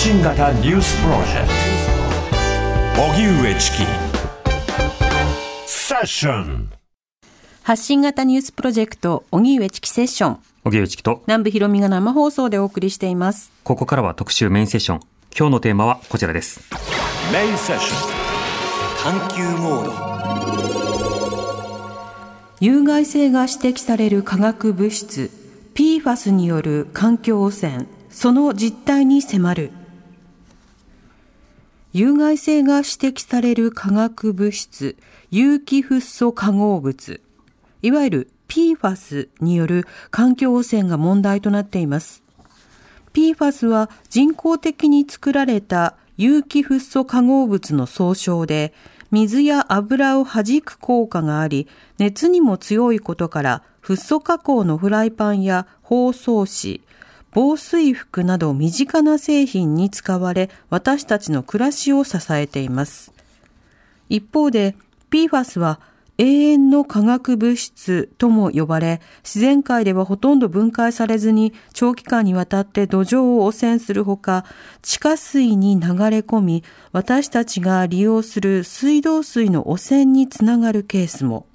信型ニュースプロジェクト。荻上チキ。セッション。発信型ニュースプロジェクト荻上チキセッション。荻上チキと。南部ひろみが生放送でお送りしています。ここからは特集メインセッション。今日のテーマはこちらです。メインセッション。探求モード。有害性が指摘される化学物質 PFAS による環境汚染。その実態に迫る有害性が指摘される化学物質有機フッ素化合物いわゆる PFAS による環境汚染が問題となっています。PFAS は人工的に作られた有機フッ素化合物の総称で水や油を弾く効果があり熱にも強いことからフッ素加工のフライパンや包装紙防水服など身近な製品に使われ私たちの暮らしを支えています一方で PFAS は永遠の化学物質とも呼ばれ、自然界ではほとんど分解されずに長期間にわたって土壌を汚染するほか、地下水に流れ込み、私たちが利用する水道水の汚染につながるケースも。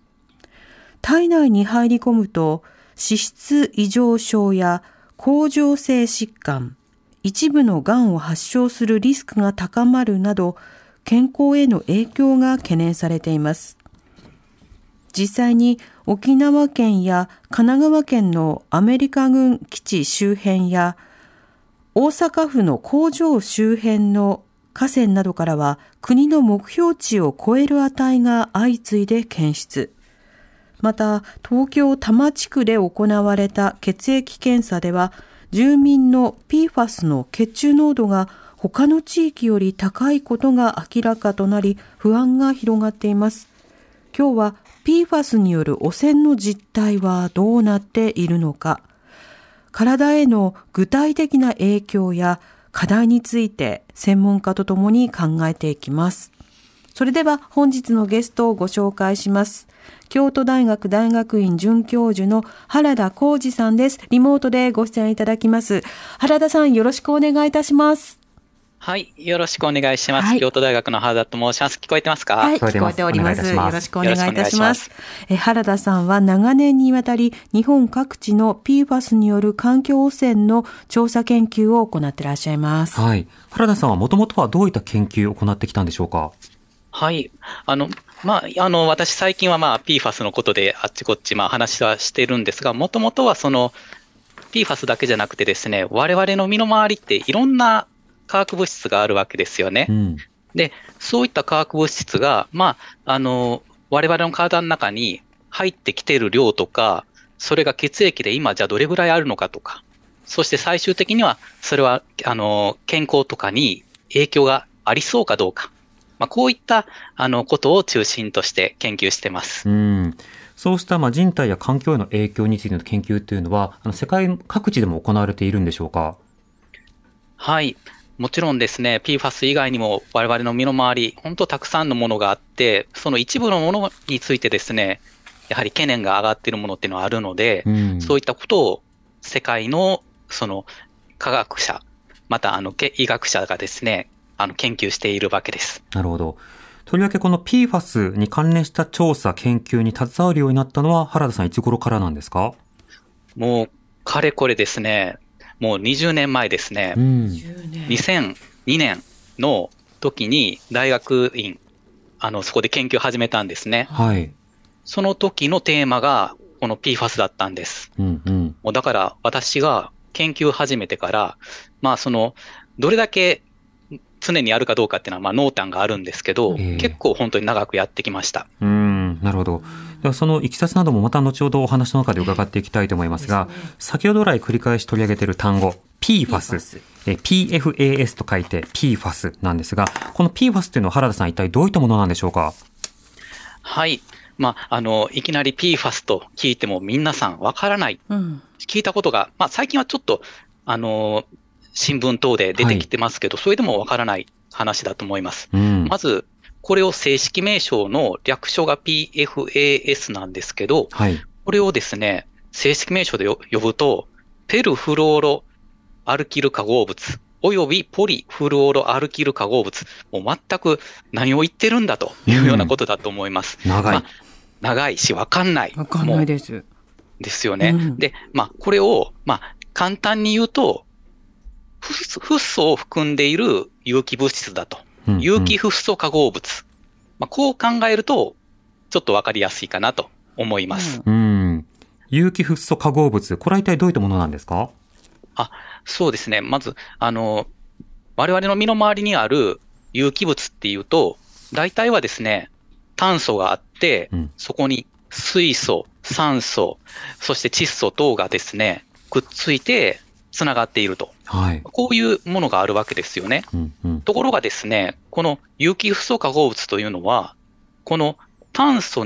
体内に入り込むと、脂質異常症や甲状腺疾患、一部の癌を発症するリスクが高まるなど、健康への影響が懸念されています。実際に沖縄県や神奈川県のアメリカ軍基地周辺や大阪府の工場周辺の河川などからは国の目標値を超える値が相次いで検出。また東京多摩地区で行われた血液検査では住民の PFAS の血中濃度が他の地域より高いことが明らかとなり不安が広がっています。今日は PFAS による汚染の実態はどうなっているのか、体への具体的な影響や課題について専門家とともに考えていきます。それでは本日のゲストをご紹介します。京都大学大学院准教授の原田浩二さんです。リモートでご出演いただきます。原田さんよろしくお願いいたします。はい。よろしくお願いします。はい京都大学の原田と申します。聞こえてますかはい、聞こえております。よろしくお願いいたします。え原田さんは長年にわたり日本各地の PFAS による環境汚染の調査研究を行っていらっしゃいます。はい原田さんはもともとはどういった研究を行ってきたんでしょうか？はい。あの、まあ、あの、私最近はまあ PFAS のことであっちこっちまあ話はしてるんですが、もともとはその PFAS だけじゃなくてですね、我々の身の回りっていろんな化学物質があるわけですよねう。んで、そういった化学物質が、まあ、あの、我々の体の中に入ってきている量とか、それが血液で今じゃあどれぐらいあるのかとか、そして最終的には、それは、あの、健康とかに影響がありそうかどうか。まあ、こういった、あの、ことを中心として研究してます。うんそうしたまあ人体や環境への影響についての研究っていうのはあの世界各地でも行われているんでしょうか？はい。もちろんですね、PFAS 以外にも我々の身の回り、本当たくさんのものがあって、その一部のものについてですね、やはり懸念が上がっているものっていうのはあるので、うんそういったことを世界のその科学者、またあのけ医学者がですね、あの研究しているわけです。なるほど。とりわけこの PFAS に関連した調査研究に携わるようになったのは原田さんいつ頃からなんですか？もう、かれこれですね、もう20年前ですね。う、ん。10年。2002年の時に大学院、あの、そこで研究を始めたんですね。はい。その時のテーマが、この PFAS だったんです。うんうん。もうだから、私が研究を始めてから、まあ、その、どれだけ常にやるかどうかっていうのは、まあ、濃淡があるんですけど、ええ結構本当に長くやってきました。うんなるほどではそのいきさつなどもまた後ほどお話の中で伺っていきたいと思いますが、先ほど来繰り返し取り上げている単語 PFAS え PFAS と書いて PFAS なんですがこの PFAS っていうのは原田さん一体どういったものなんでしょうか？はい。まあ、あの、いきなり PFAS と聞いても皆さんわからない。うん。聞いたことが、まあ、最近はちょっと、あの、新聞等で出てきてますけど、それでもわからない話だと思います。うんまず、これを正式名称の略称が PFAS なんですけど、はいこれをですね、正式名称でよ呼ぶと、ペルフローロアルキル化合物およびポリフルオロアルキル化合物。もう全く何を言ってるんだというようなことだと思います。長いまあ長いし、わかんない。わかんないもです。うですよね。うんで、まあ、これを、まあ、簡単に言うと、フッ素フッ素を含んでいる有機物質だと。うん有機フッ素化合物。まあ、こう考えると、ちょっとわかりやすいかなと思います。うん。有機フッ素化合物、これは一体どういったものなんですか？そうですね。まず、あの、我々の身の回りにある有機物っていうと、大体はですね、炭素があって、うんそこに水素、酸素、そして窒素等がですね、くっついてつながっていると。はい。こういうものがあるわけですよね。うんうん。ところがですね、この有機フッ素化合物というのは、この炭素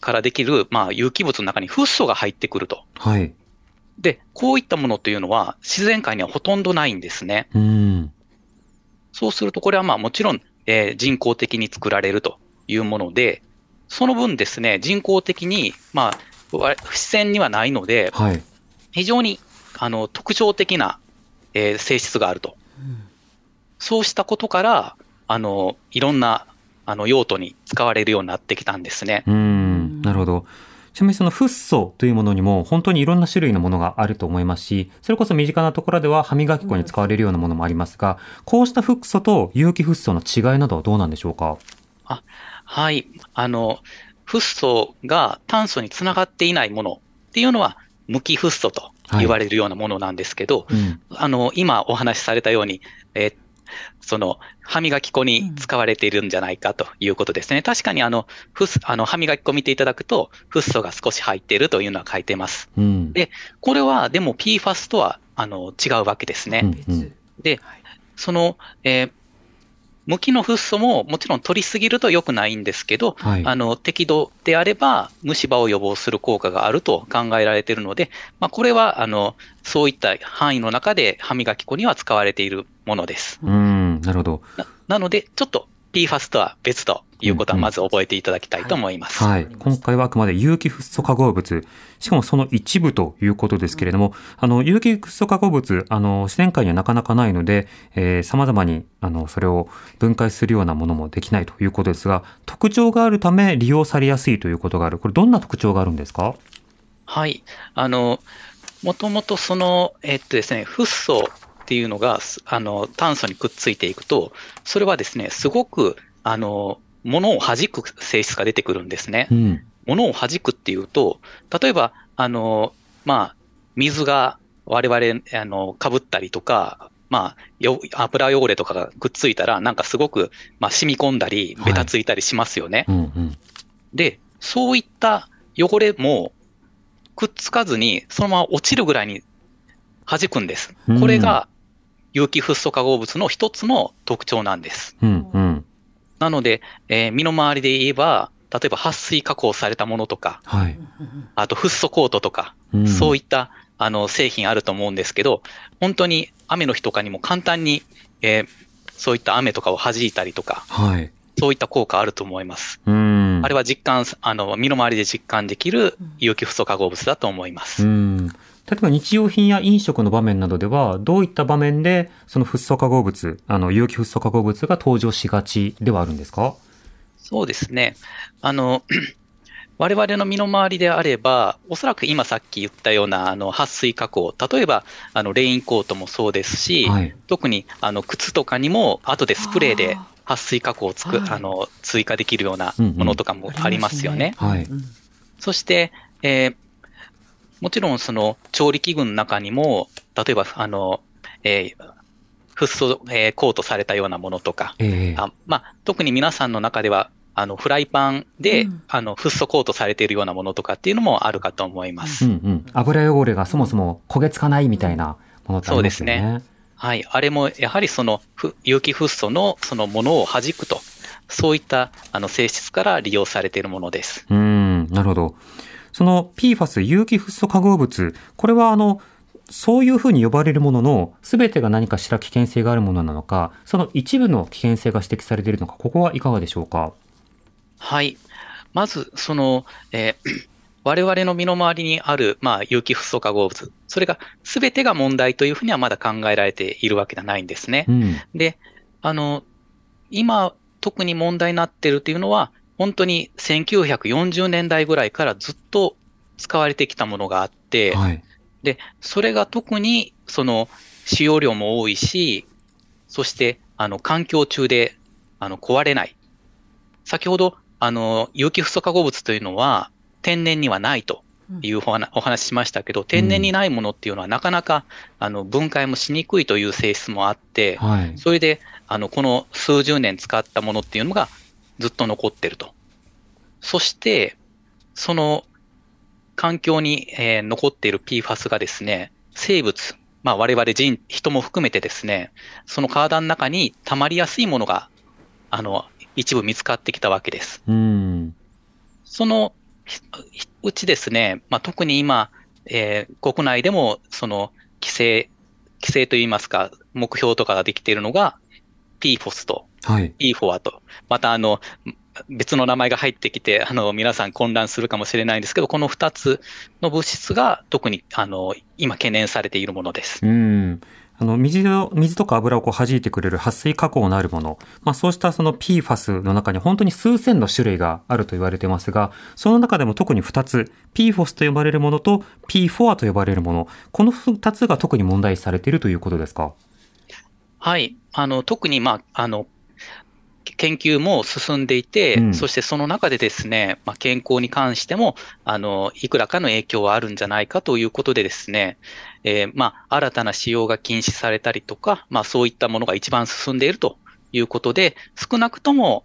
からできる、まあ、有機物の中にフッ素が入ってくると。はい。で、こういったものというのは自然界にはほとんどないんですね。うん。そうすると、これはまあもちろん、えー人工的に作られるというもので、その分ですね、人工的に、まあ、わ自然にはないので、はい。非常にあの特徴的な、えー性質があると。そうしたことから、あのいろんなあの用途に使われるようになってきたんですね。うん。なるほど。ちなみにそのフッ素というものにも本当にいろんな種類のものがあると思いますし、それこそ身近なところでは歯磨き粉に使われるようなものもありますが、こうしたフッ素と有機フッ素の違いなどはどうなんでしょうか？はい。あの、フッ素が炭素につながっていないものっていうのは、無機フッ素と言われるようなものなんですけど、うん。あの、今お話しされたように、えーその、歯磨き粉に使われているんじゃないかということですね。確かにあの、フッ素あの、歯磨き粉見ていただくと、フッ素が少し入っているというのは書いてます。うん。でこれは、でも PFAS とは、あの、違うわけですね。うんうんで、その、えー無機のフッ素ももちろん取りすぎると良くないんですけど、はい。あの、適度であれば虫歯を予防する効果があると考えられているので、まあ、これは、あの、そういった範囲の中で歯磨き粉には使われているものです。うん。なるほど。ななので、ちょっと PFAS とは別ということはまず覚えていただきたいと思います。はい。今回はあくまで有機フッ素化合物、しかもその一部ということですけれども、あの、有機フッ素化合物、あの、自然界にはなかなかないので、えー、様々に、あの、それを分解するようなものもできないということですが、特徴があるため利用されやすいということがある。これどんな特徴があるんですか？はい。あの、もともとその、えっとですね、フッ素っていうのが、すあの、炭素にくっついていくと、それはですね、すごく、あの、物を弾く性質が出てくるんですねう。ん。物を弾くっていうと、例えば、あの、まあ、水が我々、あの、被ったりとか、まあ、よ油汚れとかがくっついたら、なんかすごく、まあ、染み込んだり、はいべたついたりしますよね。うんうん。で、そういった汚れもくっつかずに、そのまま落ちるぐらいに弾くんですうん。これが有機フッ素化合物の一つの特徴なんです。うんうん。なので、えー身の回りで言えば、例えば撥水加工されたものとか、はい。あとフッ素コートとか、うんそういったあの製品あると思うんですけど、本当に雨の日とかにも簡単に、えーそういった雨とかを弾いたりとか、はい。そういった効果あると思います。うん。あれは実感、あの、身の回りで実感できる有機フッ素化合物だと思います。うん。例えば日用品や飲食の場面などでは、どういった場面で、そのフッ素化合物、あの、有機フッ素化合物が登場しがちではあるんですか？そうですね。あの、我々の身の回りであれば、おそらく今さっき言ったような、あの、撥水加工、例えば、あの、レインコートもそうですし、はい。特に、あの、靴とかにも、後でスプレーで撥水加工をつく、はい。あの、追加できるようなものとかもありますよね。そして、えーもちろんその調理器具の中にも、例えば、あの、えーフッ素、えーコートされたようなものとか、ええあまあ、特に皆さんの中では、あの、フライパンで、うんあの、フッ素コートされているようなものとかっていうのもあるかと思います。うんうん。油汚れがそもそも焦げつかないみたいなものってありますよね。そうはい。あれも、やはりその、ふ有機フッ素のそのものを弾くと、そういった、あの、性質から利用されているものです。うん、なるほど。その PFAS 有機フッ素化合物、これはあの、そういうふうに呼ばれるものの、すべてが何かしら危険性があるものなのか、その一部の危険性が指摘されているのか、ここはいかがでしょうか？はい。まず、その、えー 我々の身の回りにある、まあ、有機フッ素化合物、それが全てが問題というふうにはまだ考えられているわけではないんですね。うん。で、あの、今、特に問題になっているというのは、本当に1940年代ぐらいからずっと使われてきたものがあって、はい。で、それが特に、その、使用量も多いし、そして、あの、環境中で、あの、壊れない。先ほど、あの、有機フッ素化合物というのは、天然にはないというお話お話ししましたけど、天然にないものっていうのはなかなか、あの、分解もしにくいという性質もあって、はい。それで、あの、この数十年使ったものっていうのがずっと残ってると。そして、その環境に、えー残っている PFAS がですね、生物、まあ我々人、人も含めてですね、その体の中に溜まりやすいものが、あの、一部見つかってきたわけです。うん。そのうちですね、まあ、特に今、えー国内でもその規制、規制といいますか、目標とかができているのが PFOS とはい。PFOA と、またあの、別の名前が入ってきて、あの、皆さん混乱するかもしれないんですけど、この2つの物質が特に、あの、今懸念されているものです。うん。あの、水を、水とか油をこう弾いてくれる撥水加工のあるもの。まあそうしたその PFAS の中に本当に数千の種類があると言われてますが、その中でも特に2つ、PFOS と呼ばれるものと P4 と呼ばれるもの。この2つが特に問題視されているということですか？はい。あの、特に、まあ、あの、研究も進んでいて、うんそしてその中でですね、まあ、健康に関しても、あの、いくらかの影響はあるんじゃないかということでですね、えーまあ、新たな使用が禁止されたりとか、まあ、そういったものが一番進んでいるということで、少なくとも、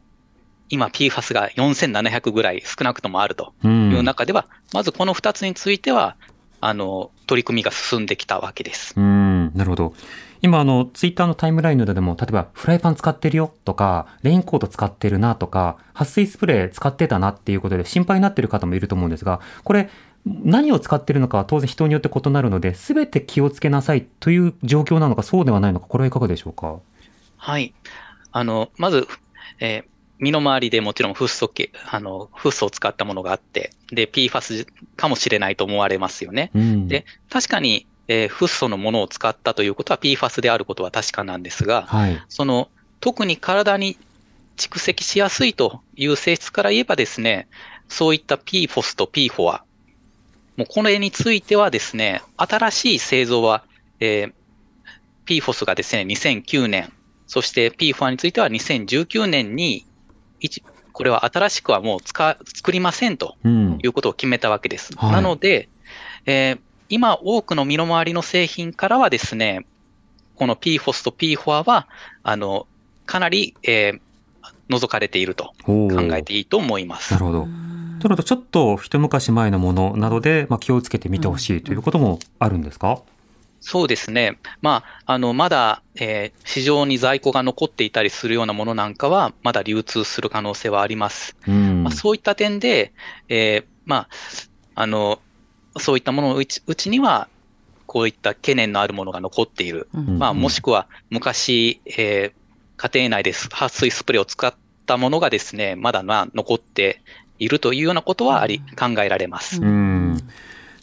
今 PFAS が4700ぐらい少なくともあるとうん。いう中では、まずこの2つについては、あの、取り組みが進んできたわけです。うん、なるほど。今、あの、ツイッターのタイムラインなどでも、例えば、フライパン使ってるよとか、レインコート使ってるなとか、撥水スプレー使ってたなっていうことで心配になってる方もいると思うんですが、これ、何を使ってるのかは当然人によって異なるので、すべて気をつけなさいという状況なのか、そうではないのか、これはいかがでしょうか？はい。あの、まず、えー身の回りでもちろんフッ素系、あの、フッ素を使ったものがあって、で、PFAS かもしれないと思われますよね。うん。で確かに、えーフッ素のものを使ったということは PFAS であることは確かなんですが、はい。その、特に体に蓄積しやすいという性質から言えばですね、そういった PFOS と PFOA、もうこれについてはですね、新しい製造は、えー PFOS がですね、2009年、そして PFOA については2019年に、一これは新しくはもう使作りませんとうん。いうことを決めたわけです。はいなので、えー今多くの身の回りの製品からはですね、この PFOS と PFOA は、あの、かなり、えー除かれていると考えていいと思いますなる。ほど。となると、ちょっと一昔前のものなどで、まあ、気をつけてみてほしいということもあるんですか、そうですね。まあ、あの、まだ、えー市場に在庫が残っていたりするようなものなんかは、まだ流通する可能性はあります。うんまあ、そういった点で、えーまあ、あの、そういったもののうちうちには、こういった懸念のあるものが残っている。うん。まあ、もしくは昔、えー家庭内で撥水スプレーを使ったものがですね、まだまあ残っているというようなことはあり、考えられます。うん。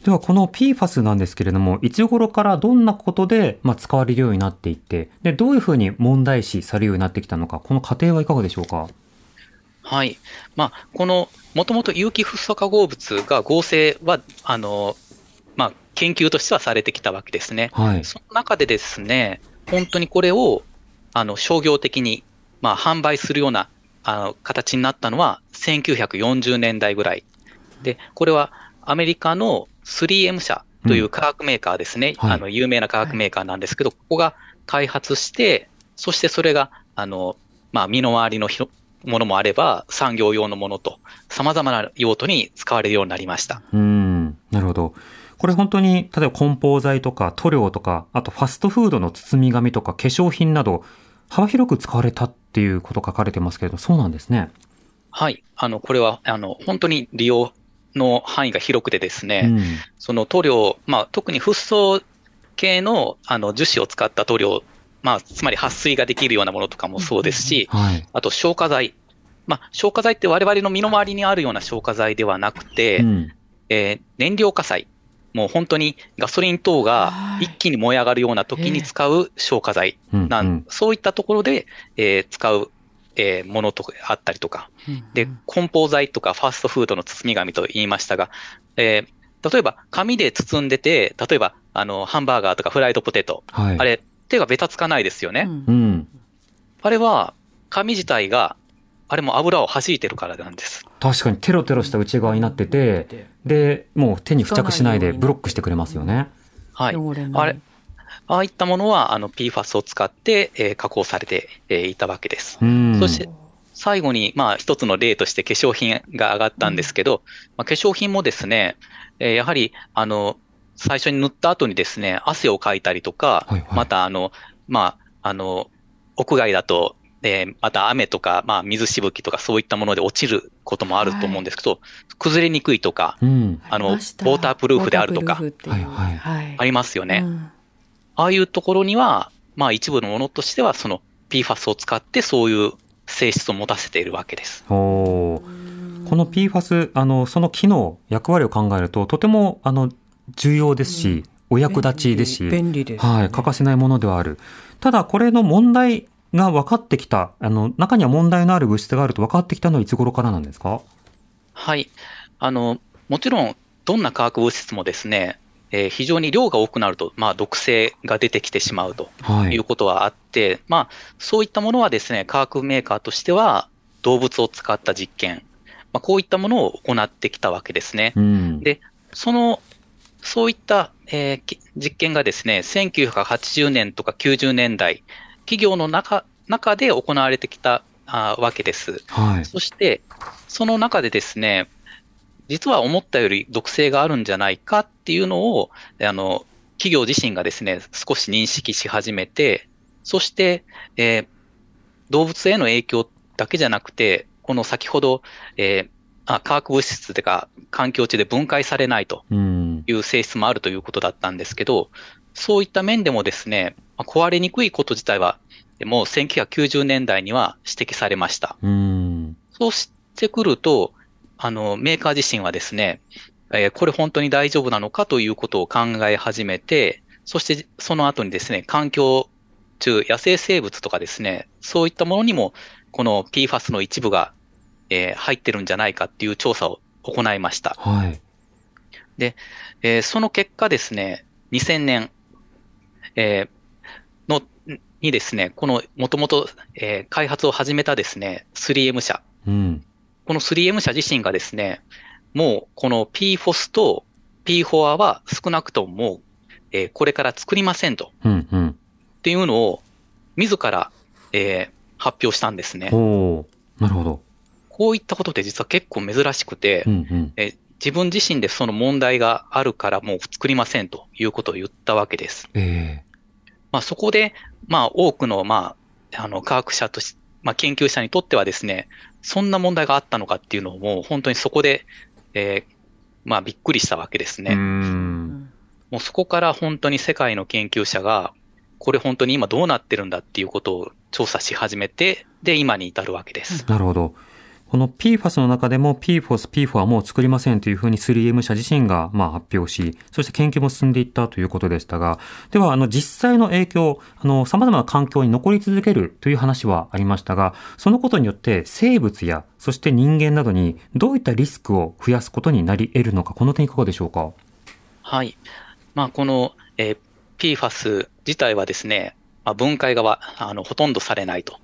ではこの PFAS なんですけれども、いつ頃からどんなことで、まあ、使われるようになっていって、で、どういうふうに問題視されるようになってきたのか、この過程はいかがでしょうか？はい。まあ、この、もともと有機フッ素化合物が合成は、あの、まあ、研究としてはされてきたわけですね。はい。その中でですね、本当にこれを、あの、商業的に、まあ、販売するような、あの、形になったのは、1940年代ぐらい。で、これは、アメリカの 3M 社という化学メーカーですね。はいあの、有名な化学メーカーなんですけど、ここが開発して、そしてそれが、あの、まあ、身の回りのひろものもあれば、産業用のものと、様々な用途に使われるようになりました。うん。なるほど。これ本当に、例えば梱包材とか塗料とか、あとファストフードの包み紙とか化粧品など、幅広く使われたっていうこと書かれてますけれど、そうなんですね。はい。あの、これは、あの、本当に利用の範囲が広くてですね、うん。その塗料、まあ、特にフッ素系のあの樹脂を使った塗料、まあ、つまり撥水ができるようなものとかもそうですし、はい。あと消火剤。まあ、消火剤って我々の身の回りにあるような消火剤ではなくて、うん。えー燃料火災、もう本当にガソリン等がはい一気に燃え上がるような時に使う消火剤なん、うんそういったところで、えー使う、えーものとかあったりとか、で、梱包材とかファーストフードの包み紙と言いましたが、えー例えば紙で包んでて、例えばあのハンバーガーとかフライドポテト、はい。あれ、手がベタつかないですよね。うん。あれは紙自体が、あれも油を弾いてるからなんです。確かにテロテロした内側になってて、で、もう手に付着しないでブロックしてくれますよね。はい。あれ、ああいったものは、あの、PFAS を使って、えー加工されて、えーいたわけです。そして、最後に、まあ、一つの例として化粧品が上がったんですけど、まあ、化粧品もですね、えーやはり、あの、最初に塗った後にですね、汗をかいたりとか、はいはい。また、あの、まあ、あの、屋外だと、えーまた雨とか、まあ、水しぶきとかそういったもので落ちることもあると思うんですけど、崩れにくいとか、うん。あのウォータープルーフであるとかありますよね。うん。ああいうところには、まあ一部のものとしては、その PFAS を使ってそういう性質を持たせているわけです。おー。この PFAS、あの、その機能、役割を考えると、とても、あの、重要ですし、お役立ちですし、便利ですねはい、欠かせないものではある。ただ、これの問題が分かってきた、あの、中には問題のある物質があると分かってきたのはいつ頃からなんですか？はい。あの、もちろん、どんな化学物質もですね、えー非常に量が多くなると、まあ毒性が出てきてしまうとはいいう。ことはあって、まあそういったものはですね、化学メーカーとしては動物を使った実験、まあこういったものを行ってきたわけですね。うん。でその、そういった、えーき実験がですね、1980年とか90年代、企業の中中で行われてきたあわけです。はい。そして、その中でですね、実は思ったより毒性があるんじゃないかっていうのを、あの、企業自身がですね、少し認識し始めて、そして、えー動物への影響だけじゃなくて、この先ほど、えーあ化学物質が環境中で分解されないとうん。いう性質もあるということだったんですけど、そういった面でもですね、まあ壊れにくいこと自体は、もう1990年代には指摘されました。うん。そうしてくると、あの、メーカー自身はですね、えーこれ本当に大丈夫なのかということを考え始めて、そしてその後にですね、環境中、野生生物とかですね、そういったものにも、この PFAS の一部が、えー入ってるんじゃないかっていう調査を行いました。はい。えーその結果ですね、2000年、えーの、にですね、このもともと開発を始めたですね、3M 社、うん。この 3M 社自身がですね、もうこの PFOS と P4 は少なくともえーこれから作りませんとうん。うん。っていうのを自ら、えー発表したんですね。おーなるほど。こういったことって実は結構珍しくて、うん。うん。えー自分自身でその問題があるからもう作りませんということを言ったわけです。えまあそこで、まあ多くの、まあ、あの科学者とし、まあ研究者にとってはですね、そんな問題があったのかっていうのをもう本当にそこで、えーまあびっくりしたわけですえね。うん。もうそこから本当に世界の研究者が、これ本当に今どうなってるんだっていうことを調査し始めて、で、今に至るわけです。なるほど。この PFAS の中でも PFOS、PFO はもう作りませんというふうに 3M 社自身がまあ発表し、そして研究も進んでいったということでしたが、ではあの実際の影響、あの様々な環境に残り続けるという話はありましたが、そのことによって生物やそして人間などにどういったリスクを増やすことになり得るのか、この点いかがでしょうか？はい。まあこの、えー PFAS 自体はですね、まあ、分解があのほとんどされないと。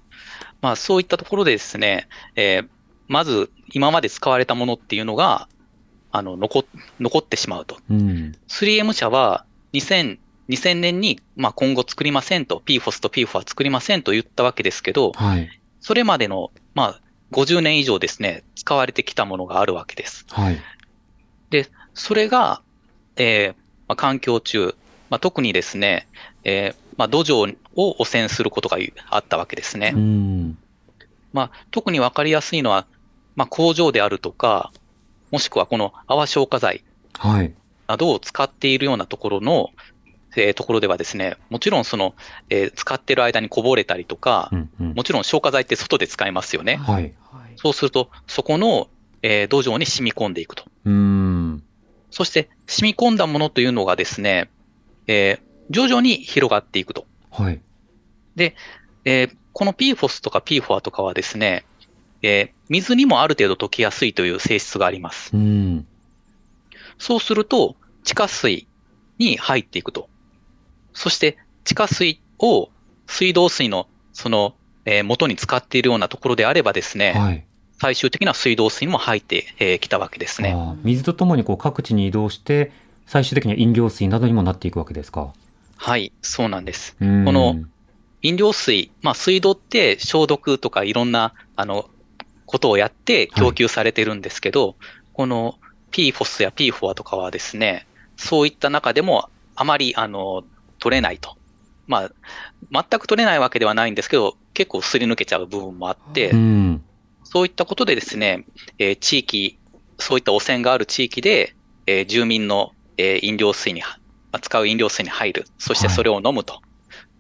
まあそういったところでですね、えーまず今まで使われたものっていうのが、あの、残、残ってしまうと。うん。3M 社は2000、2000年に、まあ、今後作りませんと、PFOS と PFOA は作りませんと言ったわけですけど、はい。それまでの、まあ、50年以上ですね、使われてきたものがあるわけです。はい。それが、えーまあ、環境中、まあ、特にですね、えーまあ、土壌を汚染することがあったわけですね。うん。まあ、特にわかりやすいのは、まあ、工場であるとか、もしくはこの泡消火剤はい。などを使っているようなところの、えーところではですね、もちろんその、えー使ってる間にこぼれたりとかう、ん。うん。もちろん消火剤って外で使えますよね。はい。そうすると、そこの、えー土壌に染み込んでいくと。うん。そして染み込んだものというのがですね、えー徐々に広がっていくと。はい。えーこの PFOS とか PFOA とかはですね、えー水にもある程度溶けやすいという性質があります。うん。そうすると、地下水に入っていくと。そして、地下水を水道水のその、えー元に使っているようなところであればですね、はい。最終的な水道水にも入ってき、えーきたわけですね。水とともにこう各地に移動して、最終的には飲料水などにもなっていくわけですか。はい、そうなんです。うんこの飲料水、まあ水道って消毒とかいろんな、あの、ことをやって供給されてるんですけど、この PFOS や PFOA とかはですね、そういった中でもあまり、あの、取れないと。まあ、全く取れないわけではないんですけど、結構すり抜けちゃう部分もあって、うん。そういったことでですね、えー地域、そういった汚染がある地域で、えー住民の、えー飲料水に、まあ使う飲料水に入る。そしてそれを飲むと。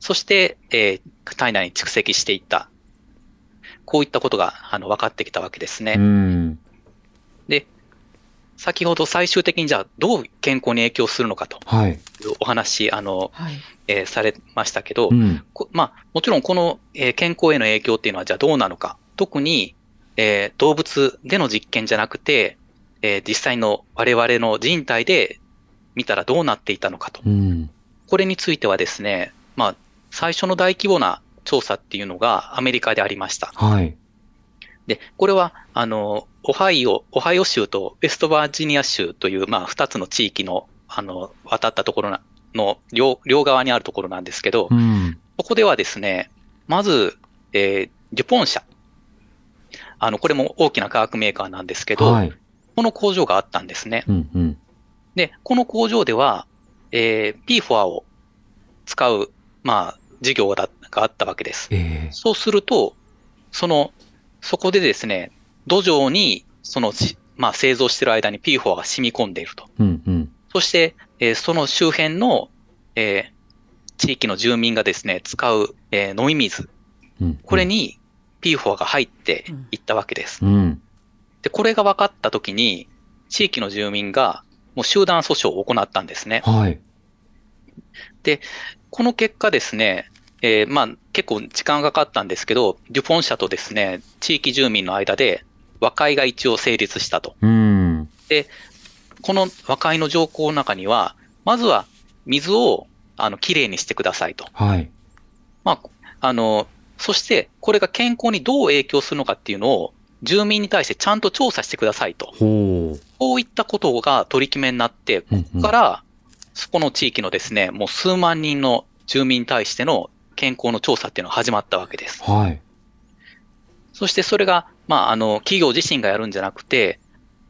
そして、えー体内に蓄積していった。こういったことが、あの、分かってきたわけですね。うん。先ほど最終的にじゃあ、どう健康に影響するのかとはい。いうお話、あの、はい。えーされましたけど、うん。こまあ、もちろんこの、えー健康への影響っていうのはじゃあどうなのか。特に、えー動物での実験じゃなくて、えー実際の我々の人体で見たらどうなっていたのかと。うん。これについてはですね、まあ、最初の大規模な調査っていうのがアメリカでありました。はい。で、これは、あの、オハイオ、オハイオ州とウェストバージニア州という、まあ、二つの地域の、あの、渡ったところなの両、両側にあるところなんですけど、うん。ここではですね、まず、えーデュポン社。あの、これも大きな化学メーカーなんですけど、はい。この工場があったんですね。うん。うん。で、この工場では、えー、PFOA を使う、まあ、事業ががあったわけです。ええそうすると、その、そこでですね、土壌に、その、しまあ、製造している間に PFOA が染み込んでいると。うん。うん。そして、えーその周辺の、えー地域の住民がですね、使う、えー飲み水、うん。これに PFOA が入っていったわけです。うん。で、これが分かったときに、地域の住民がもう集団訴訟を行ったんですね。はい。この結果ですね、えーまあ結構時間がかかったんですけど、デュポン社とですね、地域住民の間で和解が一応成立したと。うん。この和解の条項の中には、まずは水をあのきれいにしてくださいと。はい。まあ、あの、そしてこれが健康にどう影響するのかっていうのを住民に対してちゃんと調査してくださいと。こういったことが取り決めになって、ここから、そこの地域のですね、もう数万人の住民に対しての健康の調査っていうのが始まったわけです。はい。そしてそれが、まあ、あの、企業自身がやるんじゃなくて、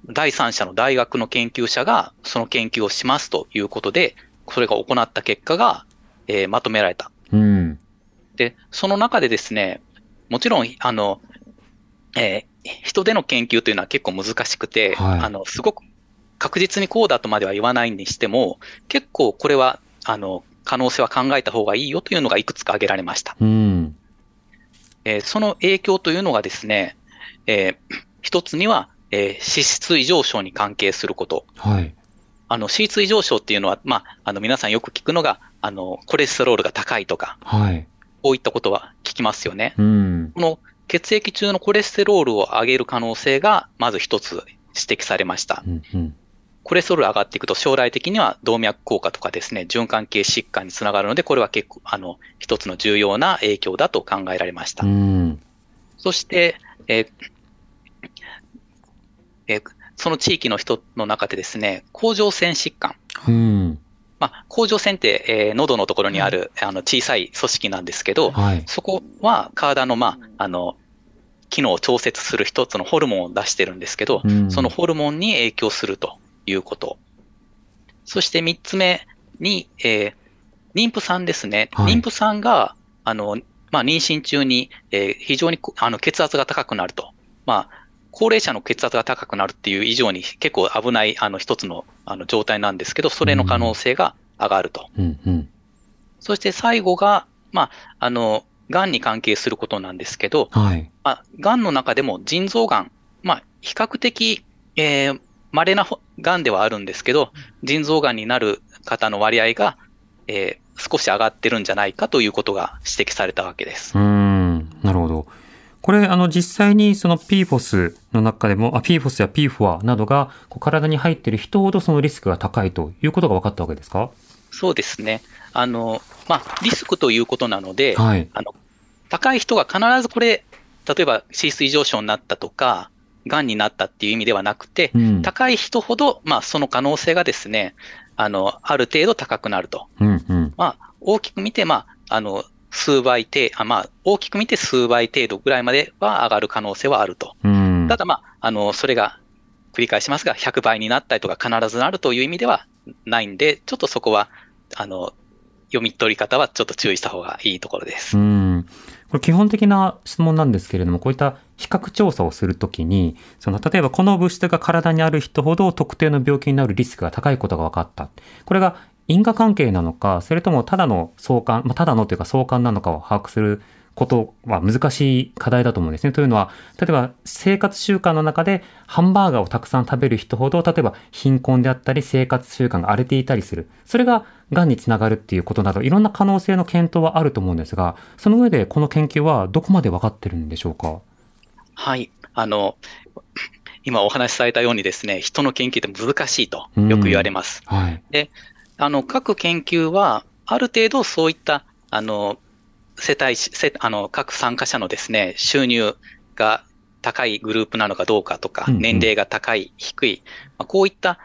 第三者の大学の研究者がその研究をしますということで、それが行った結果が、えーまとめられた。うん。で、その中でですね、もちろん、あの、えー人での研究というのは結構難しくて、はいあの、すごく確実にこうだとまでは言わないにしても、結構これは、あの、可能性は考えた方がいいよというのがいくつか挙げられました。うん。えーその影響というのがですね、えー一つには、えー脂質異常症に関係すること。はい。あの、脂質異常症っていうのは、まあ、あの、皆さんよく聞くのが、あの、コレステロールが高いとか、はい。こういったことは聞きますよね。うん。この血液中のコレステロールを上げる可能性が、まず一つ指摘されました。うん。うん。コレステロール上がっていくと将来的には動脈硬化とかですね、循環系疾患につながるので、これは結構、あの、一つの重要な影響だと考えられました。うん。そして、えーえーその地域の人の中でですね、甲状腺疾患。うん。まあ、甲状腺って、えー喉のところにある、あの、小さい組織なんですけど、はい。そこは体の、まあ、あの、機能を調節する一つのホルモンを出してるんですけど、うんそのホルモンに影響するということ。そして三つ目に、えー妊婦さんですね。はい妊婦さんが、あの、まあ、妊娠中に、えー非常にこあの血圧が高くなると。まあ、高齢者の血圧が高くなるっていう以上に結構危ない、あの、一つの、あの、状態なんですけど、それの可能性が上がると。うん。うん。そして最後が、まあ、あの、癌に関係することなんですけど、はい。まあ、癌の中でも腎臓癌、まあ、比較的、えー稀な癌ではあるんですけど、腎臓癌になる方の割合が、えー少し上がってるんじゃないかということが指摘されたわけです。うーん、なるほど。これ、あの、実際にその PFOS の中でも、あ、PFOS や PFOA などがこう体に入っている人ほどそのリスクが高いということが分かったわけですか？そうですね。あの、まあ、リスクということなので、はい。あの、高い人が必ずこれ、例えば脂質異常症になったとか、癌になったっていう意味ではなくて、うん。高い人ほど、まあ、その可能性がですね、あの、ある程度高くなると。うん、うん。まあ、大きく見て、まあ、あの、数倍程あ、まあ、大きく見て数倍程度ぐらいまでは上がる可能性はあると。うん。ただ、まあ、あの、それが、繰り返しますが、100倍になったりとか必ずなるという意味ではないんで、ちょっとそこは、あの、読み取り方はちょっと注意した方がいいところです。うん。これ基本的な質問なんですけれども、こういった比較調査をするときに、その、例えばこの物質が体にある人ほど特定の病気になるリスクが高いことが分かった。これが因果関係なのか、それともただの相関、まあ、ただのというか相関なのかを把握することは難しい課題だと思うんですね。というのは、例えば生活習慣の中でハンバーガーをたくさん食べる人ほど、例えば貧困であったり生活習慣が荒れていたりする。それが癌につながるっていうことなど、いろんな可能性の検討はあると思うんですが、その上でこの研究はどこまで分かってるんでしょうか？はい。あの、今お話しされたようにですね、人の研究って難しいとよく言われます。はい。あの、各研究は、ある程度そういった、あの、世帯し、世あの、各参加者のですね、収入が高いグループなのかどうかとか、うんうん年齢が高い、低い、まあこういった、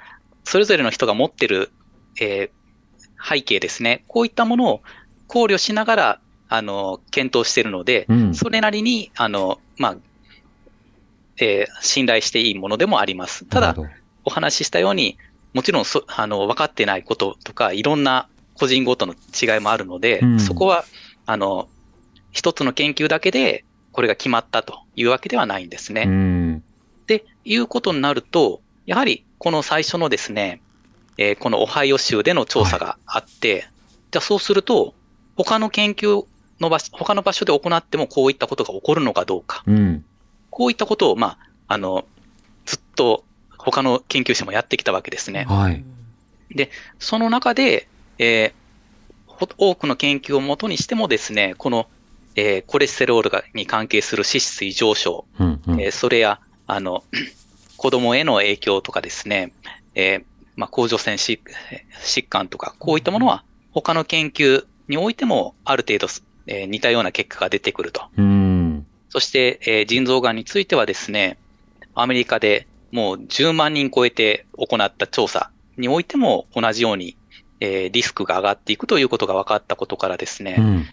それぞれの人が持ってる、えー背景ですね、こういったものを考慮しながら、あの、検討しているので、うん。それなりに、あの、まあ、えー信頼していいものでもあります。ただお話ししたように、もちろんそ、あの、分かってないこととか、いろんな個人ごとの違いもあるので、うんそこは、あの、一つの研究だけで、これが決まったというわけではないんですね。うん。で、いうことになると、やはり、この最初のですね、えーこのオハイオ州での調査があって、じゃあそうすると、他の研究の場所、他の場所で行ってもこういったことが起こるのかどうか、うん。こういったことを、まあ、あの、ずっと他の研究者もやってきたわけですね。はい。その中で、えーほ多くの研究をもとにしてもですね、この、えーコレステロールがに関係する脂質異常症、うん。うんえーそれや、あの、子供への影響とかですね、えーまあ、甲状腺疾疾患とか、こういったものは他の研究においてもある程度、えー似たような結果が出てくると。うん。そして、えー腎臓がんについてはですね、アメリカでもう10万人超えて行った調査においても同じように、えーリスクが上がっていくということが分かったことからですね、うん。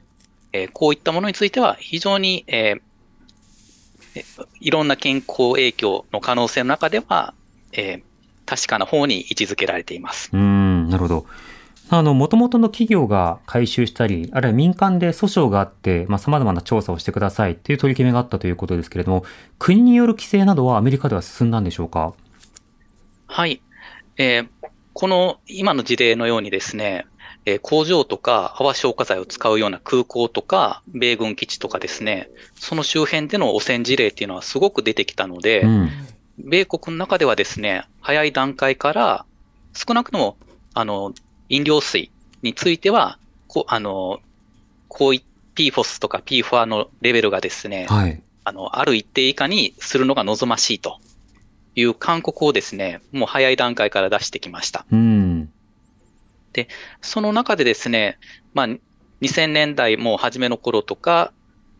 えーこういったものについては非常に、えーえいろんな健康影響の可能性の中では、えー確かな方に位置づけられています。うん。なるほど。あの、元々の企業が回収したり、あるいは民間で訴訟があって、まあ、様々な調査をしてくださいっていう取り決めがあったということですけれども、国による規制などはアメリカでは進んだんでしょうか？はい。えーこの今の事例のようにですね、えー工場とか泡消火剤を使うような空港とか米軍基地とかですね、その周辺での汚染事例っていうのはすごく出てきたので、うん。米国の中ではですね、早い段階から少なくとも、あの、飲料水については、こあの、こうい PFOS とか PFOA のレベルがですね、はい。あの、ある一定以下にするのが望ましいという勧告をですね、もう早い段階から出してきました。うん。その中でですね、まあ、2000年代もう初めの頃とか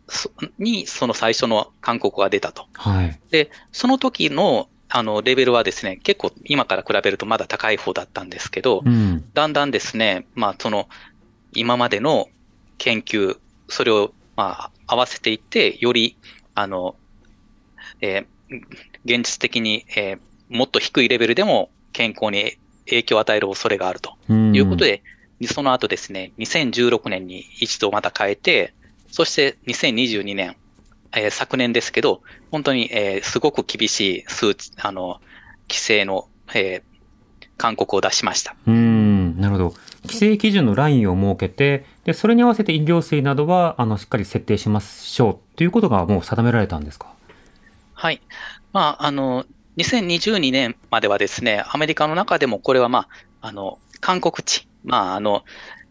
そに、その最初の勧告が出たと。はい。で、その時の、あの、レベルはですね、結構今から比べるとまだ高い方だったんですけど、うん。だんだんですね、まあ、その、今までの研究、それを、まあ、合わせていって、より、あの、えー現実的に、えーもっと低いレベルでも健康に影響を与える恐れがあるとうん。いうことで、その後ですね、2016年に一度また変えて、そして2022年、えー昨年ですけど、本当に、えーすごく厳しい数値、あの、規制の、えー勧告を出しました。うん。なるほど。規制基準のラインを設けて、で、それに合わせて飲料水などは、あの、しっかり設定しましょうということがもう定められたんですか？はい。まあ、あの、2022年まではですね、アメリカの中でもこれはまあ、あの、韓国地、まあ、あの、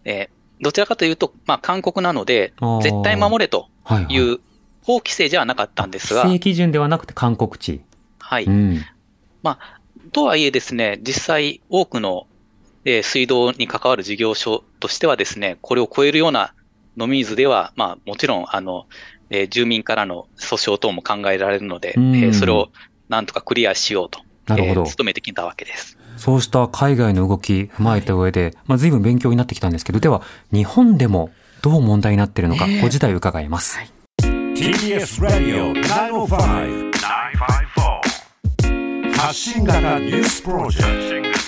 えーどちらかというと、まあ、韓国なので絶対守れとはいはいいう法規制じゃなかったんですが、規制基準ではなくて韓国地。はい。うん。とはいえですね、実際多くの、えー水道に関わる事業所としてはですね、これを超えるような飲み水では、まあもちろん、あの、えー住民からの訴訟等も考えられるので、うんえーそれをなんとかクリアしようと、なるほどえー努めてきたわけです。そうした海外の動き踏まえた上で、まあ、随分勉強になってきたんですけど、では、日本でもどう問題になっているのか、ご自体伺います。TBS Radio 905 954発信型ニュースプロジェクト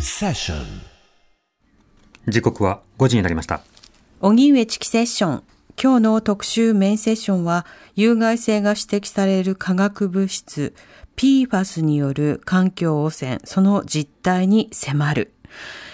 セッション時刻は5時になりました。荻上チキセッション。今日の特集メインセッションは、有害性が指摘される化学物質、PFAS による環境汚染、その実態に迫る。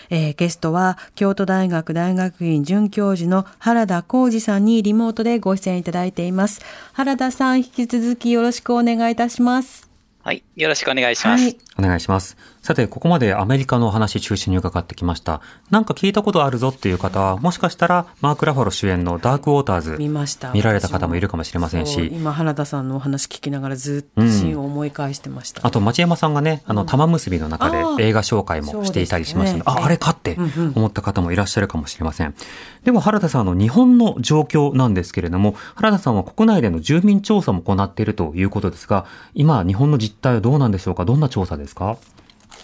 えーゲストは、京都大学大学院准教授の原田浩二さんにリモートでご出演いただいています。原田さん、引き続きよろしくお願いいたします。はい。よろしくお願いします。はい。お願いします。さて、ここまでアメリカのお話中心に伺ってきました。なんか聞いたことあるぞっていう方は、もしかしたら、マーク・ラファロ主演のダーク・ウォーターズ、見ました。見られた方もいるかもしれませんし。今、原田さんのお話聞きながらずっとシーンを思い返してました。あと、町山さんがね、あの、玉結びの中で映画紹介もしていたりしましたので、そうですね。あ、あれかってうんうん。思った方もいらっしゃるかもしれません。では、原田さん、あの、日本の状況なんですけれども、原田さんは国内での住民調査も行っているということですが、今、日本の実態はどうなんでしょうか？どんな調査ですか？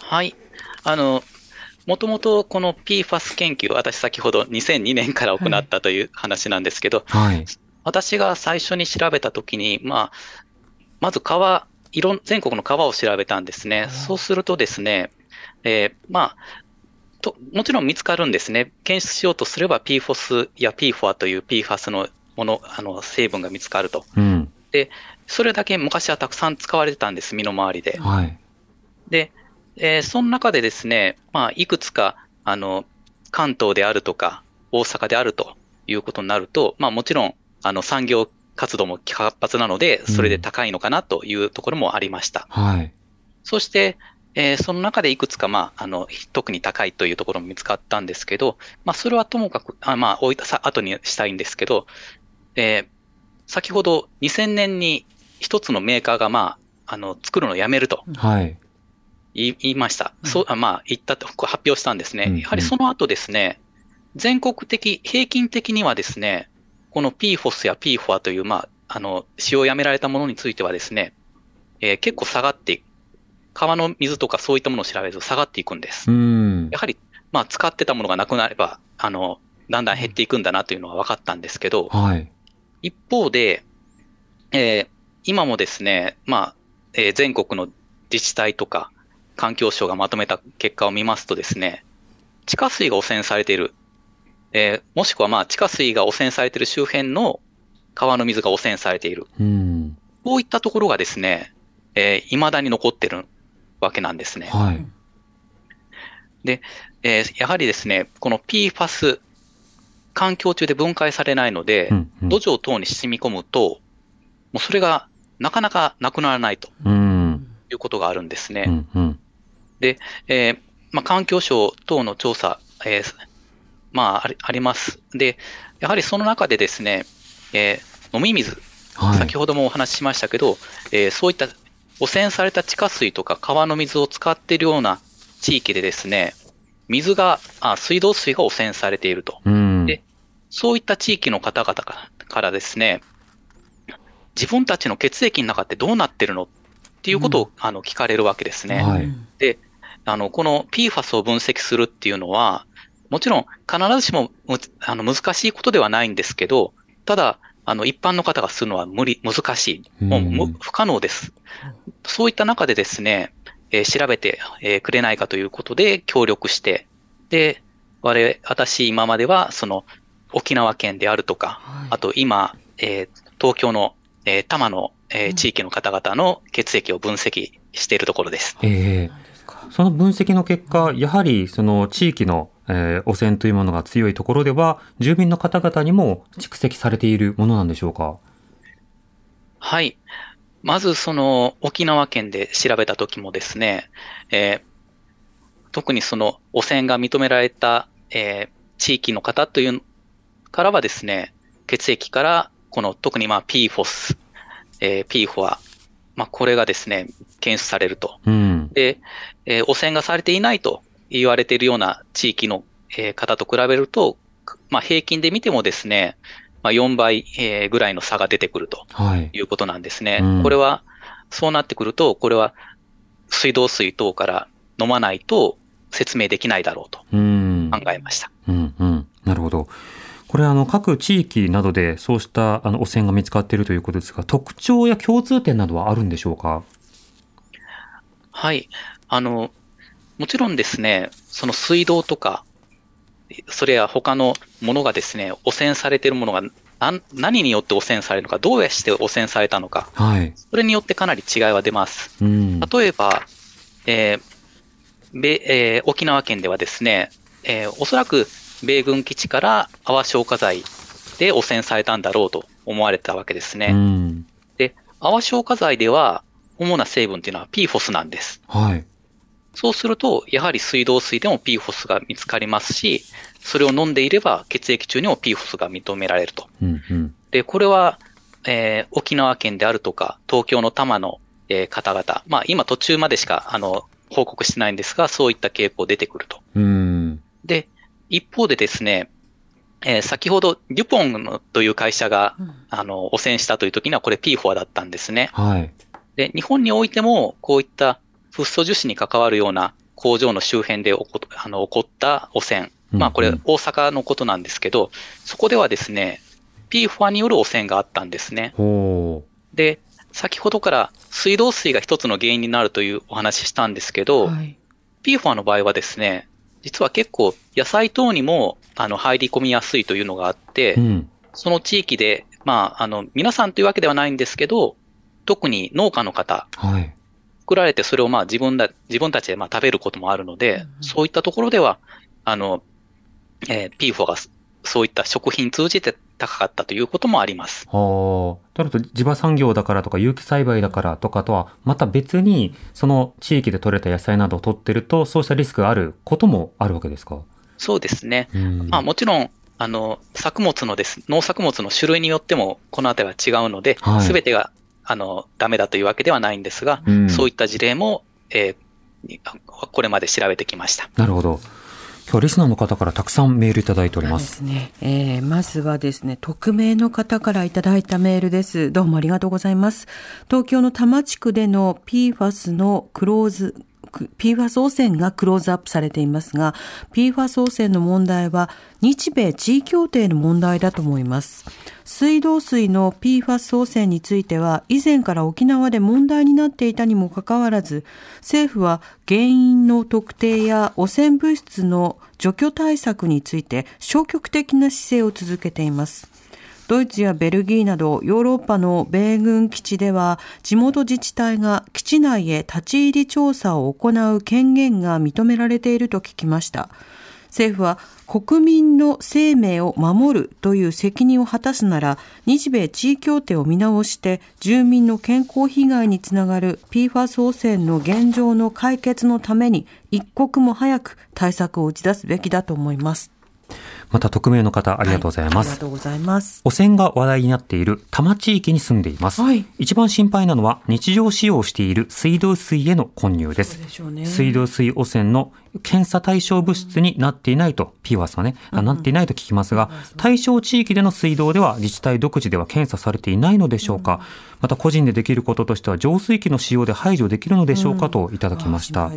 はい。あの、もともとこの PFAS 研究、私先ほど2002年から行ったという話なんですけど、はい。私が最初に調べたときに、まあ、まず川、いろん、全国の川を調べたんですね。そうするとですね、えーまあ、と、もちろん見つかるんですね。検出しようとすれば PFOS や PFOA という PFAS のもの、あの、成分が見つかると。うん。それだけ昔はたくさん使われてたんです、身の回りで。はい。で、えーその中でですね、まあ、いくつか、あの、関東であるとか、大阪であるということになると、まあ、もちろん、あの、産業活動も活発なので、それで高いのかなというところもありました。はい。そして、えーその中でいくつか、まあ、あの、特に高いというところも見つかったんですけど、まあ、それはともかく、あまあ、置いたさ、後にしたいんですけど、えー先ほど2000年に一つのメーカーが、まあ、あの、作るのをやめるとはい。言い言いました。そう、あまあ、言ったと、発表したんですね。うんやはりその後ですね、全国的、平均的にはですね、この PFOS や PFOA という、まあ、あの、使用をやめられたものについてはですね、えー結構下がっていく、川の水とかそういったものを調べると下がっていくんです。うんや。はり、まあ、使ってたものがなくなれば、あの、だんだん減っていくんだなというのは分かったんですけど、はい。一方で、えー今もですね、まあ、えー全国の自治体とか環境省がまとめた結果を見ますとですね、地下水が汚染されている、えーもしくはまあ地下水が汚染されている周辺の川の水が汚染されている。うん。こういったところがですね、えー未だに残ってるわけなんですね。はい。えーやはりですね、この PFAS、環境中で分解されないので、うんうん土壌等に染み込むと、もうそれがなかなかなくならないとうん。いうことがあるんですね。うん。うん。えーまあ、環境省等の調査、えーまああり、ます。で、やはりその中でですね、えー飲み水、はい。先ほどもお話ししましたけど、えーそういった汚染された地下水とか川の水を使っているような地域でですね、水が、あ水道水が汚染されていると。うん。でそういった地域の方々かからですね、自分たちの血液の中ってどうなってるのっていうことを、あの聞かれるわけですね。はい。あの、この PFAS を分析するっていうのは、もちろん必ずしもむあの難しいことではないんですけど、ただ、あの、一般の方がするのは無理、難しい。もう不可能です。そういった中でですね、えー調べて、えーくれないかということで協力して、で、我々、私今までは、その、沖縄県であるとか、あと今、えー東京の、えー多摩の、えー地域の方々の血液を分析しているところです。ええその分析の結果、やはりその地域の、えー汚染というものが強いところでは、住民の方々にも蓄積されているものなんでしょうか？はい。まずその沖縄県で調べた時もですね、えー特にその汚染が認められた、えー地域の方というからはですね、血液からこの特にまあ PFOS、えー、PFOA、まあこれがですね、検出されると。うん。で、えー汚染がされていないと言われているような地域の、えー方と比べると、まあ平均で見てもですね、まあ4倍、えーぐらいの差が出てくるとはい。いうことなんですね。うんこれは、そうなってくると、これは水道水等から飲まないと説明できないだろうとうん。考えました。うんうん。なるほど。これあの各地域などでそうしたあの汚染が見つかっているということですが、特徴や共通点などはあるんでしょうか？はい。あの、もちろんですね、その水道とか、それや他のものがですね、汚染されているものが何何によって汚染されるのか、どうやして汚染されたのか、はい。それによってかなり違いは出ます。うん。例えば、えー米えー沖縄県ではですね、えーおそらく米軍基地から泡消火剤で汚染されたんだろうと思われたわけですね。うん。で、泡消火剤では主な成分っていうのは PFOS なんです。はい。そうすると、やはり水道水でも PFOS が見つかりますし、それを飲んでいれば血液中にも PFOS が認められると。うんうん。で、これは、えー沖縄県であるとか、東京の多摩の、えー方々、まあ今途中までしか、あの、報告してないんですが、そういった傾向出てくると。うん。で、一方でですね、えー先ほど、デュポンのという会社が、あの、汚染したという時には、これ PFOA だったんですね。はい。で、日本においても、こういったフッ素樹脂に関わるような工場の周辺で起こあの起こった汚染。まあこれうんうん大阪のことなんですけど、そこではですね、PFOA による汚染があったんですね。ほで、先ほどから水道水が一つの原因になるというお話ししたんですけど、はい。PFOA の場合はですね、実は結構野菜等にもあの入り込みやすいというのがあってう。う、ん。その地域で、まあ、あの、皆さんというわけではないんですけど、特に農家の方、はい。作られてそれをまあ自分だ、自分たちでまあ食べることもあるので、うんそういったところでは、あの、えー、PFO がそういった食品通じて高かったということもあります。はあ。となると地場産業だからとか有機栽培だからとかとはまた別にその地域で採れた野菜などを取ってるとそうしたリスクがあることもあるわけですか？そうですね。うん。まあもちろん、あの、作物のです、農作物の種類によってもこのあたりは違うのではい、すべ、てが、あの、ダメだというわけではないんですが、うんそういった事例も、えーこれまで調べてきました。なるほど。今日リスナーの方からたくさんメールいただいておりま。すね。えーまずはですね、匿名の方からいただいたメールです。どうもありがとうございます。東京の多摩地区での PFAS のクローズ、PFAS 汚染がクローズアップされていますが、PFAS 汚染の問題は日米地位協定の問題だと思います。水道水の PFAS 汚染については以前から沖縄で問題になっていたにもかかわらず政府は原因の特定や汚染物質の除去対策について消極的な姿勢を続けています。ドイツやベルギーなどヨーロッパの米軍基地では地元自治体が基地内へ立ち入り調査を行う権限が認められていると聞きました。政府は国民の生命を守るという責任を果たすなら日米地位協定を見直して住民の健康被害につながる PFAS 汚染の現状の解決のために一刻も早く対策を打ち出すべきだと思います。また匿名の方ありがとうございます。ありがとうございます。汚染が話題になっている多摩地域に住んでいます。はい一番心配なのは日常使用している水道水への混入です。ね水道水汚染の検査対象物質になっていないと、PFAS はね、あなっていないと聞きますが、対象地域での水道では自治体独自では検査されていないのでしょうか、また個人でできることとしては浄水器の使用で排除できるのでしょうかといただきました。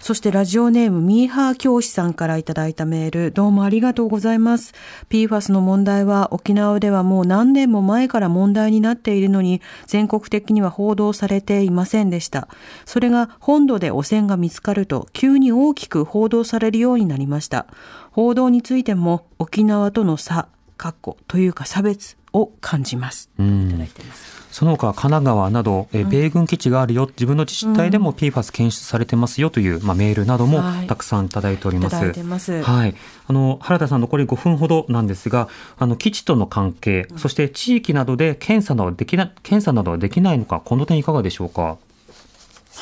そしてラジオネームミーハー教師さんからいただいたメール、どうもありがとうございます。PFAS の問題は沖縄ではもう何年も前から問題になっているのに、全国的には報道されていませんでした。それが本土で汚染が見つかると、急に大きく報道されるようになりました。報道についても沖縄との差、かっこというか差別を感じます。うんいただいてます。その他、神奈川など、えー米軍基地があるよ、自分の自治体でも PFAS 検出されてますよという、まあ、メールなどもはいたくさんいただいております。いただいてます。はい。あの、原田さん残り5分ほどなんですが、あの、基地との関係、そして地域などで検査などはできな、検査などはできないのか、この点いかがでしょうか？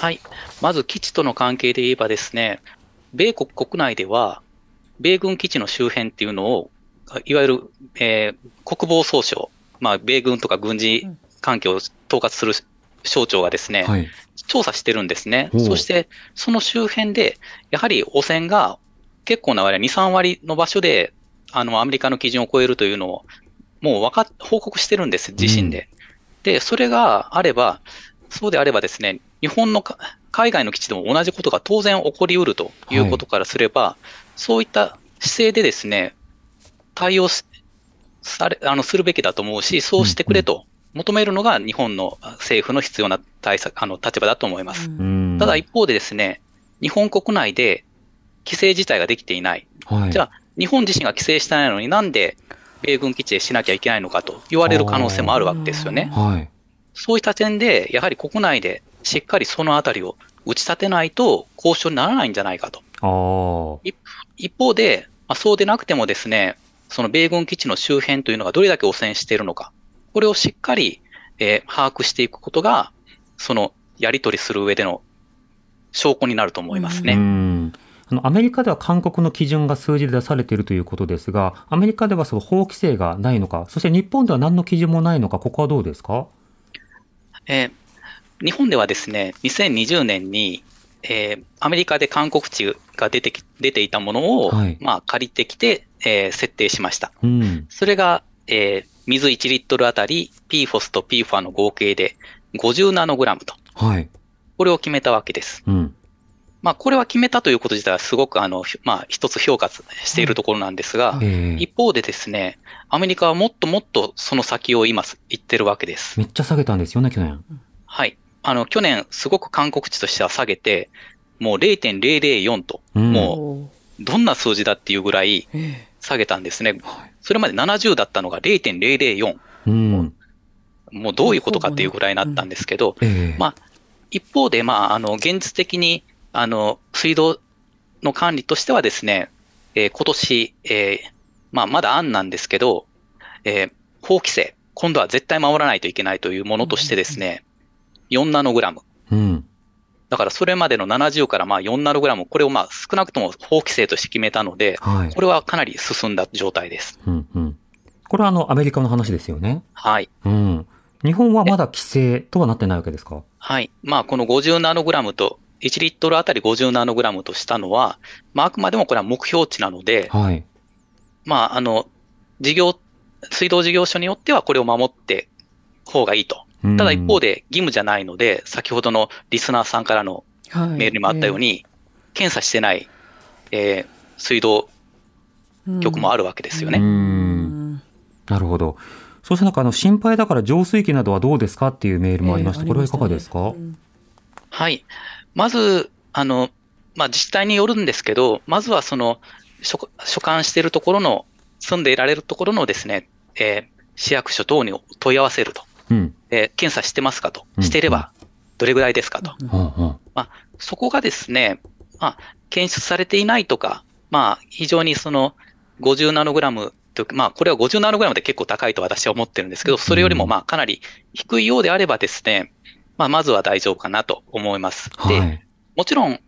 はい。まず基地との関係で言えばですね、米国国内では、米軍基地の周辺っていうのを、いわゆる、えー国防総省、まあ、米軍とか軍事関係を統括する省庁がですね、はい。調査してるんですね。そして、その周辺で、やはり汚染が結構な割合、2、3割の場所で、あの、アメリカの基準を超えるというのを、もうわかっ、報告してるんです、自身で。で、それがあれば、そうであればですね、日本のか海外の基地でも同じことが当然起こりうるということからすれば、そういった姿勢でですね、対応しされ、あの、するべきだと思うし、そうしてくれと求めるのが日本の政府の必要な対策、あの、立場だと思います。うんただ一方でですね、日本国内で規制自体ができていない。はい。じゃあ、日本自身が規制してないのになんで米軍基地でしなきゃいけないのかと言われる可能性もあるわけですよね。はい。そういった点で、やはり国内でしっかりそのあたりを打ち立てないと交渉にならないんじゃないかと。一方で、まあ、そうでなくてもですね、その米軍基地の周辺というのがどれだけ汚染しているのか、これをしっかり、えー把握していくことが、そのやり取りする上での証拠になると思いますうね。ん。あの、アメリカでは韓国の基準が数字で出されているということですが、アメリカではその法規制がないのか、そして日本では何の基準もないのか、ここはどうですか？えー日本ではですね、2020年に、えーアメリカで韓国地が出てき出ていたものを、はいまあ、借りてきて、えー設定しました。うん。それが、えー水1リットルあたり PFOS と PFA の合計で50ナノグラムと、はい。これを決めたわけです。うん。まあ、これは決めたということ自体はすごく、あの、ひまあ、一つ評価しているところなんですが、ええ一方でですね、アメリカはもっともっとその先を今言ってるわけです。めっちゃ下げたんですよね、去年。はい。あの、去年すごく韓国地としては下げて、もう0.004と、うんもおーどんな数字だっていうぐらいえ下げたんですね。それまで70だったのが0.004。うん。もうどういうことかっていうぐらいになったんですけど、ええまあ、一方で、まあ、あの、現実的に、あの、水道の管理としてはですね、えー今年、えーまあ、まだ案なんですけど、えー法規制、今度は絶対守らないといけないというものとしてですね、4ナノグラム。うん。だからそれまでの70からまあ4ナノグラム、これをまあ少なくとも法規制として決めたので、はいこ。れはかなり進んだ状態です。うんうん。これはあの、アメリカの話ですよね。はい。うん。日本はまだ規制とはなってないわけですか？はい。まあこの50ナノグラムと、1リットルあたり50ナノグラムとしたのは、まああくまでもこれは目標値なので、はい。まああの、事業、水道事業所によってはこれを守って方がいいと。うんただ一方で義務じゃないので、先ほどのリスナーさんからのはいメールにもあったように、検査してない、えー水道局もあるわけですよね。う。うんんなるほど。そしてなんかあの、心配だから浄水器などはどうですかっていうメールもありました。ええこれはいかがですか、ありましたねはい。まず、あの、まあ、自治体によるんですけど、まずはその、所所管しているところの、住んでいられるところのですね、えー市役所等に問い合わせると。うん。えー検査してますかとう。んしていれば、どれぐらいですかと。うんうん。そこがですね、まあ、検出されていないとか、まあ、非常にその、50ナノグラムと、まあ、これは50ナノグラムで結構高いと私は思ってるんですけど、それよりもまあ、かなり低いようであればですね、まあ、まずは大丈夫かなと思います。で、はい。もちろん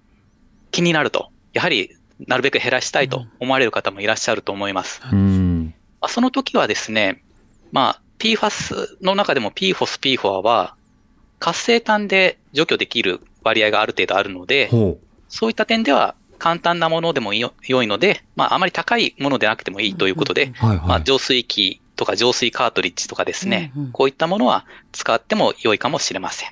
気になると、やはりなるべく減らしたいと思われる方もいらっしゃると思います。うん。まあ、その時はですね、まあ、PFAS の中でも PFOS、PFOA は活性炭で除去できる割合がある程度あるので、ほそういった点では簡単なものでも良いので、まあ、あまり高いものでなくてもいいということで、ま。浄水器とか浄水カートリッジとかですねうんうん、こういったものは使っても良いかもしれません。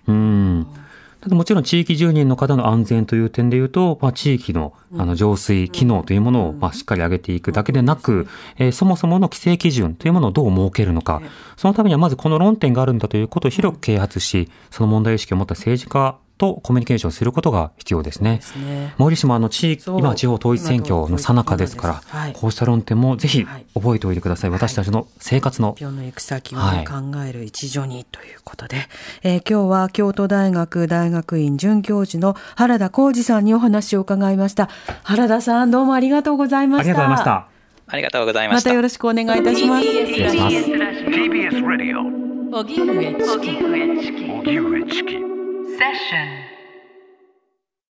もちろん地域住人の方の安全という点で言うと、まあ、地域のあの浄水機能というものをまあしっかり上げていくだけでなく、えーそもそもの規制基準というものをどう設けるのか。ええ、そのためにはまずこの論点があるんだということを広く啓発し、その問題意識を持った政治家とコミュニケーションすることが必要ですね。ですね。森島の地域、今地方統一選挙の最中ですから、はいこうした論点もぜひはい覚えておいてください。私たちの生活の、世の行く先を、はいね考える一助にということで、えー今日は京都大学大学院准教授の原田浩二さんにお話を伺いました。原田さんどうもありがとうございました。ありがとうございまし。た。ありがとうございましたまた。よろしくお願いいたします。失礼します。TBS Radio 荻上チキ荻上チキセッション